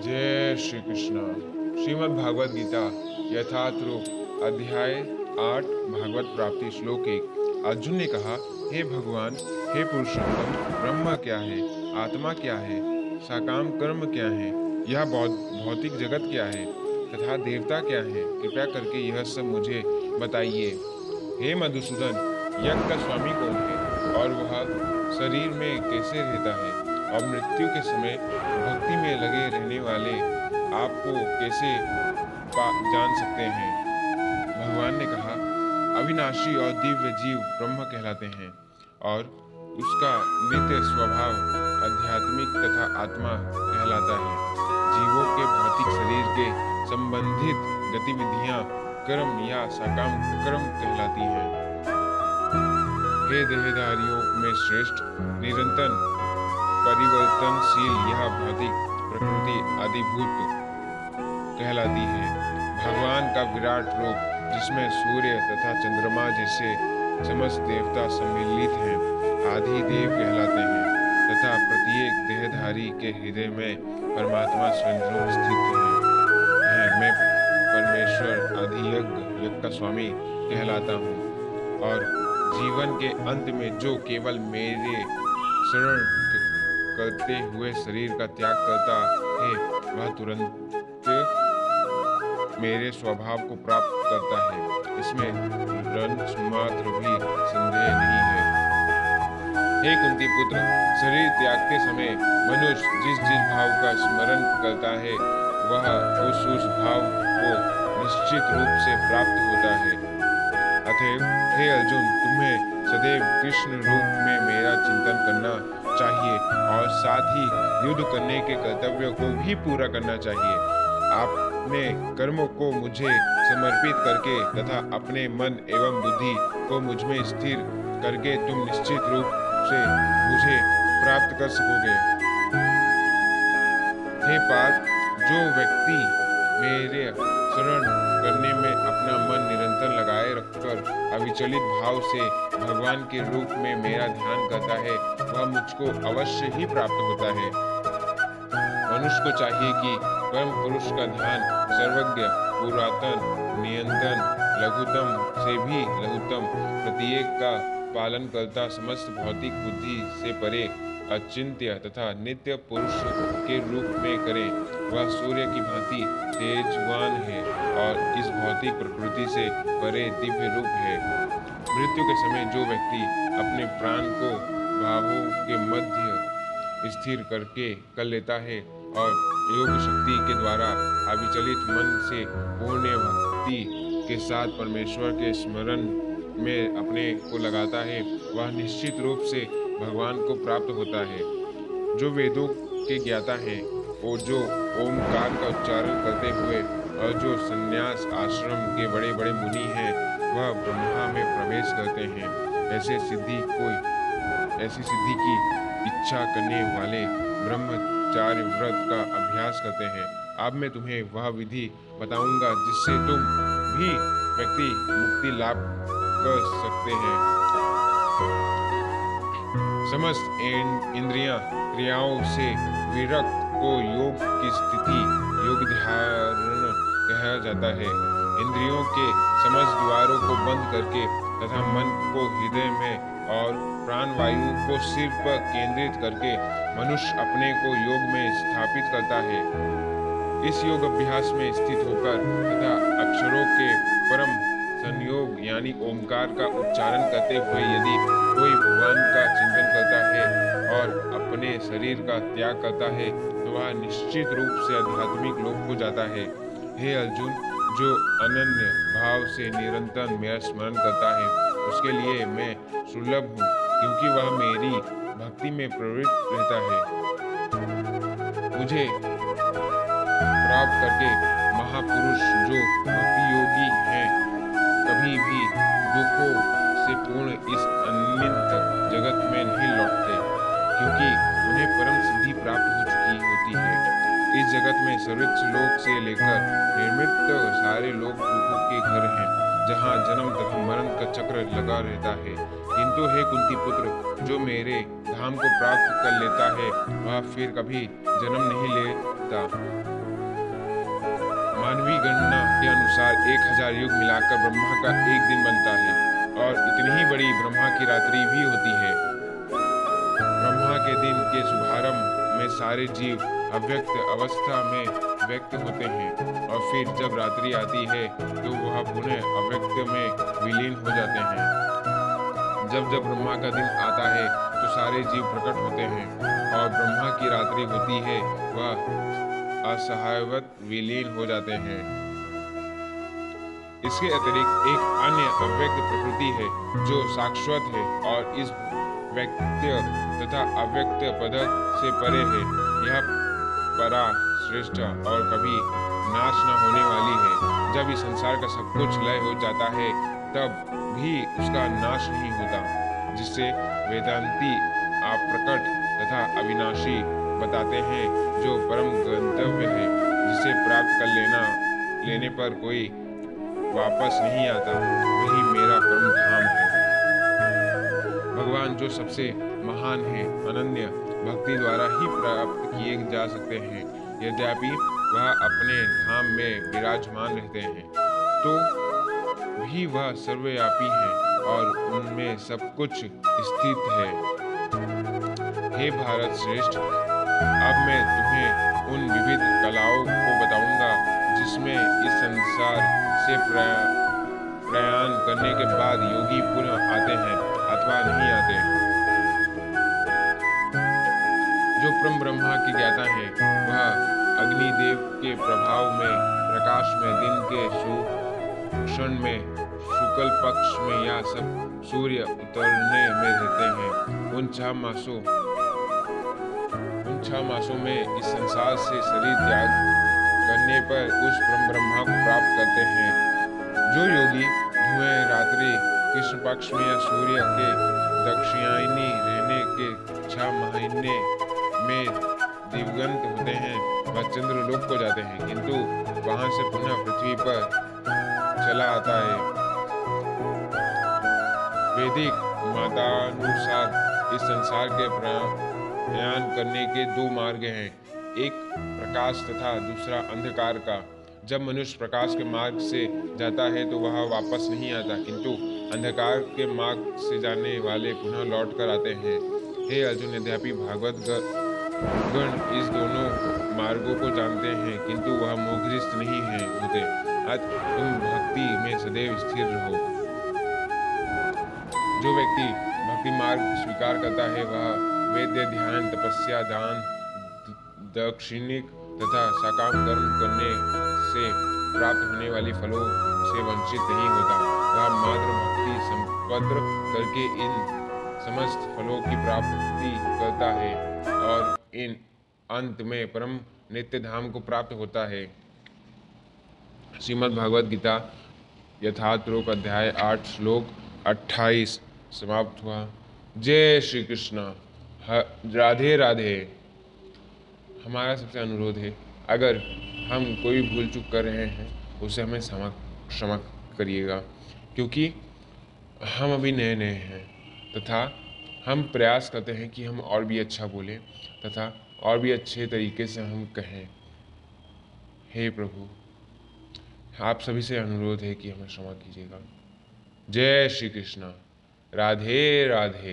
जय श्री कृष्ण श्रीमद् भागवत गीता यथार्थ रूप अध्याय आठ, भागवत प्राप्ति श्लोक एक। अर्जुन ने कहा, हे भगवान, हे पुरुषोत्तम, ब्रह्म क्या है? आत्मा क्या है? साकाम कर्म क्या है? यह भौतिक जगत क्या है? तथा देवता क्या है? कृपया करके यह सब मुझे बताइए। हे मधुसूदन, यज्ञ का स्वामी कौन है? और वह शरीर में कैसे रहता है? और मृत्यु के समय भक्ति में लगे रहने वाले आपको कैसे जान सकते हैं? भगवान ने कहा, अविनाशी और दिव्य जीव ब्रह्म कहलाते हैं और उसका नित्य स्वभाव आध्यात्मिक तथा आत्मा कहलाता है। जीवों के भौतिक शरीर के संबंधित गतिविधियाँ कर्म या सकाम, कर्म कहलाती हैं। हे देहधारियों में श्रेष्ठ, निरंतर परिवर्तनशील यह भौतिक प्रकृति आदिभूत कहलाती है। भगवान का विराट रूप, जिसमें सूर्य तथा चंद्रमा जैसे समस्त देवता सम्मिलित हैं, आदि देव कहलाते हैं, तथा प्रत्येक देहधारी के हृदय में परमात्मा स्वयं स्थित है। है, मैं परमेश्वर अधियज्ञ यज्ञ का स्वामी कहलाता हूँ, और जीवन के अंत में जो केवल मेरे शरण करते हुए शरीर का त्याग करता, है, वह तुरंत मेरे स्वभाव को प्राप्त करता है। इसमें मात्र भी संदेह नहीं है। हे कुंती पुत्र, शरीर त्यागते समय मनुष्य जिस जिस भाव का स्मरण करता है, वह उस उस भाव को निश्चित रूप से प्राप्त होता है। अतएव हे अर्जुन, तुम्हें सदैव कृष्ण रूप में मेरा चिंतन करना चाहिए। और साथ ही युद्ध करने के कर्तव्य को भी पूरा करना चाहिए। आपने कर्मों को मुझे समर्पित करके तथा अपने मन एवं बुद्धि को मुझमें स्थिर करके तुम निश्चित रूप से मुझे प्राप्त कर सकोगे। हे पार्थ जो व्यक्ति मेरे शरण करने में अपना मन निरंतर लगाए रखकर अविचलित भाव से भगवान के रूप में मेरा ध्यान करता है, वह मुझको अवश्य ही प्राप्त होता है। मनुष्य को चाहिए कि परम पुरुष का ध्यान सर्वज्ञ, पुरातन, नियंत्रण, लघुतम से भी लघुतम, प्रत्येक का पालन करता समस्त भौतिक बुद्धि से परे, अचिंत्य तथा नित्य पुरुष के रूप में करे। वह सूर्य की भांति तेजवान है और इस भौतिक प्रकृति से परे दिव्य रूप है। मृत्यु के समय जो व्यक्ति अपने प्राण को भावों के मध्य स्थिर करके कर लेता है और योग शक्ति के द्वारा अविचलित मन से पूर्ण भक्ति के साथ परमेश्वर के स्मरण में अपने को लगाता है, वह निश्चित रूप से भगवान को प्राप्त होता है। जो वेदों के ज्ञाता है और जो ओमकार का उच्चारण करते हुए और जो संन्यास आश्रम के बड़े बड़े मुनि हैं, वह ब्रह्मा में प्रवेश करते हैं। ऐसे सिद्धि कोई, ऐसी सिद्धि की इच्छा करने वाले ब्रह्मचार्य व्रत का अभ्यास करते हैं। अब मैं तुम्हें वह विधि बताऊँगा जिससे तुम भी व्यक्ति मुक्ति लाभ कर सकते हैं। समस्त इंद्रियाँ क्रियाओं से विरक्त को योग की स्थिति, योग धारण कहा जाता है। इंद्रियों के समस्त द्वारों को बंद करके तथा मन को हृदय में और प्राण वायु को सिर पर केंद्रित करके मनुष्य अपने को योग में स्थापित करता है। इस योग अभ्यास में स्थित होकर तथा अक्षरों के परम संयोग यानी ओमकार का उच्चारण करते हुए यदि कोई भगवान का चिंतन करता शरीर का त्याग करता है तो वह निश्चित रूप से आध्यात्मिक लोक हो जाता है। हे अर्जुन, जो अनन्य भाव से निरंतर मेरा स्मरण करता है, उसके लिए मैं सुलभ हूँ, क्योंकि वह मेरी भक्ति में प्रवृत्त रहता है। मुझे प्राप्त करके महापुरुष जो भक्ति योगी हैं, कभी भी दुखों से पूर्ण इस अनंत जगत में नहीं लौटते, क्योंकि परम सिद्धि प्राप्त हो चुकी होती है। इस जगत में सर्वोच्च लोक से लेकर निर्मित सारे लोग के घर हैं, जहाँ जन्म तथा मरण का चक्र लगा रहता है। किंतु हे कुंती पुत्र, जो मेरे धाम को प्राप्त कर लेता है, वह फिर कभी जन्म नहीं लेता। मानवीय गणना के अनुसार एक हज़ार युग मिलाकर ब्रह्मा का एक दिन बनता है, और इतनी ही बड़ी ब्रह्मा की रात्रि भी होती है। ब्रह्मा के दिन के शुभारंभ में सारे जीव अव्यक्त अवस्था में व्यक्त होते हैं। और फिर जब रात्रि आती है तो वह पुनः अव्यक्त में विलीन हो जाते हैं। जब जब ब्रह्मा का दिन आता है तो सारे जीव प्रकट होते हैं। और ब्रह्मा की रात्रि होती है, वह असहायवत विलीन हो जाते हैं। इसके अतिरिक्त एक अन्य अव्यक्त प्रकृति है, जो शाश्वत है और इस व्यक्त तथा अव्यक्त पदार्थ से परे है। यह परा श्रेष्ठ और कभी नाश न होने वाली है। जब इस संसार का सब कुछ लय हो जाता है, तब भी उसका नाश नहीं होता जिससे वेदांती अप्रकट तथा अविनाशी बताते हैं, जो परम गंतव्य है, जिसे प्राप्त कर लेना, लेने पर कोई वापस नहीं आता। वही मेरा परम धाम भगवान जो सबसे महान है, अनन्य भक्ति द्वारा ही प्राप्त किए जा सकते हैं। यद्यपि वह अपने धाम में विराजमान रहते हैं तो भी वह सर्वव्यापी है और उनमें सब कुछ स्थित है। हे भारत श्रेष्ठ, अब मैं तुम्हें उन विविध कलाओं को बताऊँगा, जिसमें इस संसार से प्रयाण करने के बाद योगी पुनः आते हैं। अथवा नहीं आते जो परम ब्रह्मा की ज्ञाता है, वह अग्निदेव के प्रभाव में, प्रकाश में, दिन के क्षण में, शुक्ल पक्ष में या सब सूर्य उतरने में रहते हैं। उन छह मासों, उन छह मासों में इस संसार से शरीर त्याग करने पर उस ब्रह्म ब्रह्मा को प्राप्त करते हैं। जो योगी धुएँ, रात्रि कृष्ण पक्ष में सूर्य के दक्षिणायनी रहने के छह महीने में दिवगंत होते हैं, वह चंद्र लोक को जाते हैं, किंतु वहाँ से पुनः पृथ्वी पर चला आता है। वैदिक मातानुसार इस संसार के प्रयाण करने के दो मार्ग हैं, एक प्रकाश तथा दूसरा अंधकार का। जब मनुष्य प्रकाश के मार्ग से जाता है तो वह वापस नहीं आता, किंतु अंधकार के मार्ग से जाने वाले पुनः लौट कर आते हैं। हे अर्जुन, यद्यपि भागवत गण इस दोनों मार्गों को जानते हैं, किंतु वह मोहग्रस्त नहीं है होते। अत तुम भक्ति में सदैव स्थिर रहो। जो व्यक्ति भक्ति मार्ग स्वीकार करता है, वह वेद्य ध्यान, तपस्या, दान दक्षिणिक तथा सकाम कर्म करने से प्राप्त होने वाली फलों से वंचित नहीं होता। वह मात्र संपद्र करके इन समस्त फलों की प्राप्ति करता है और इन अंत में परम नित्य धाम को प्राप्त होता है। श्रीमद् भागवत गीता यथात्रोक अध्याय आठ, श्लोक अट्ठाईस समाप्त हुआ। जय श्री कृष्ण राधे राधे। हमारा सबसे अनुरोध है, अगर हम कोई भूल चूक कर रहे हैं, उसे हमें क्षमा क्षमा करिएगा, क्योंकि हम अभी नए नए हैं, तथा हम प्रयास करते हैं कि हम और भी अच्छा बोलें, तथा और भी अच्छे तरीके से हम कहें। हे प्रभु, आप सभी से अनुरोध है कि हमें क्षमा कीजिएगा। जय श्री कृष्ण। राधे राधे।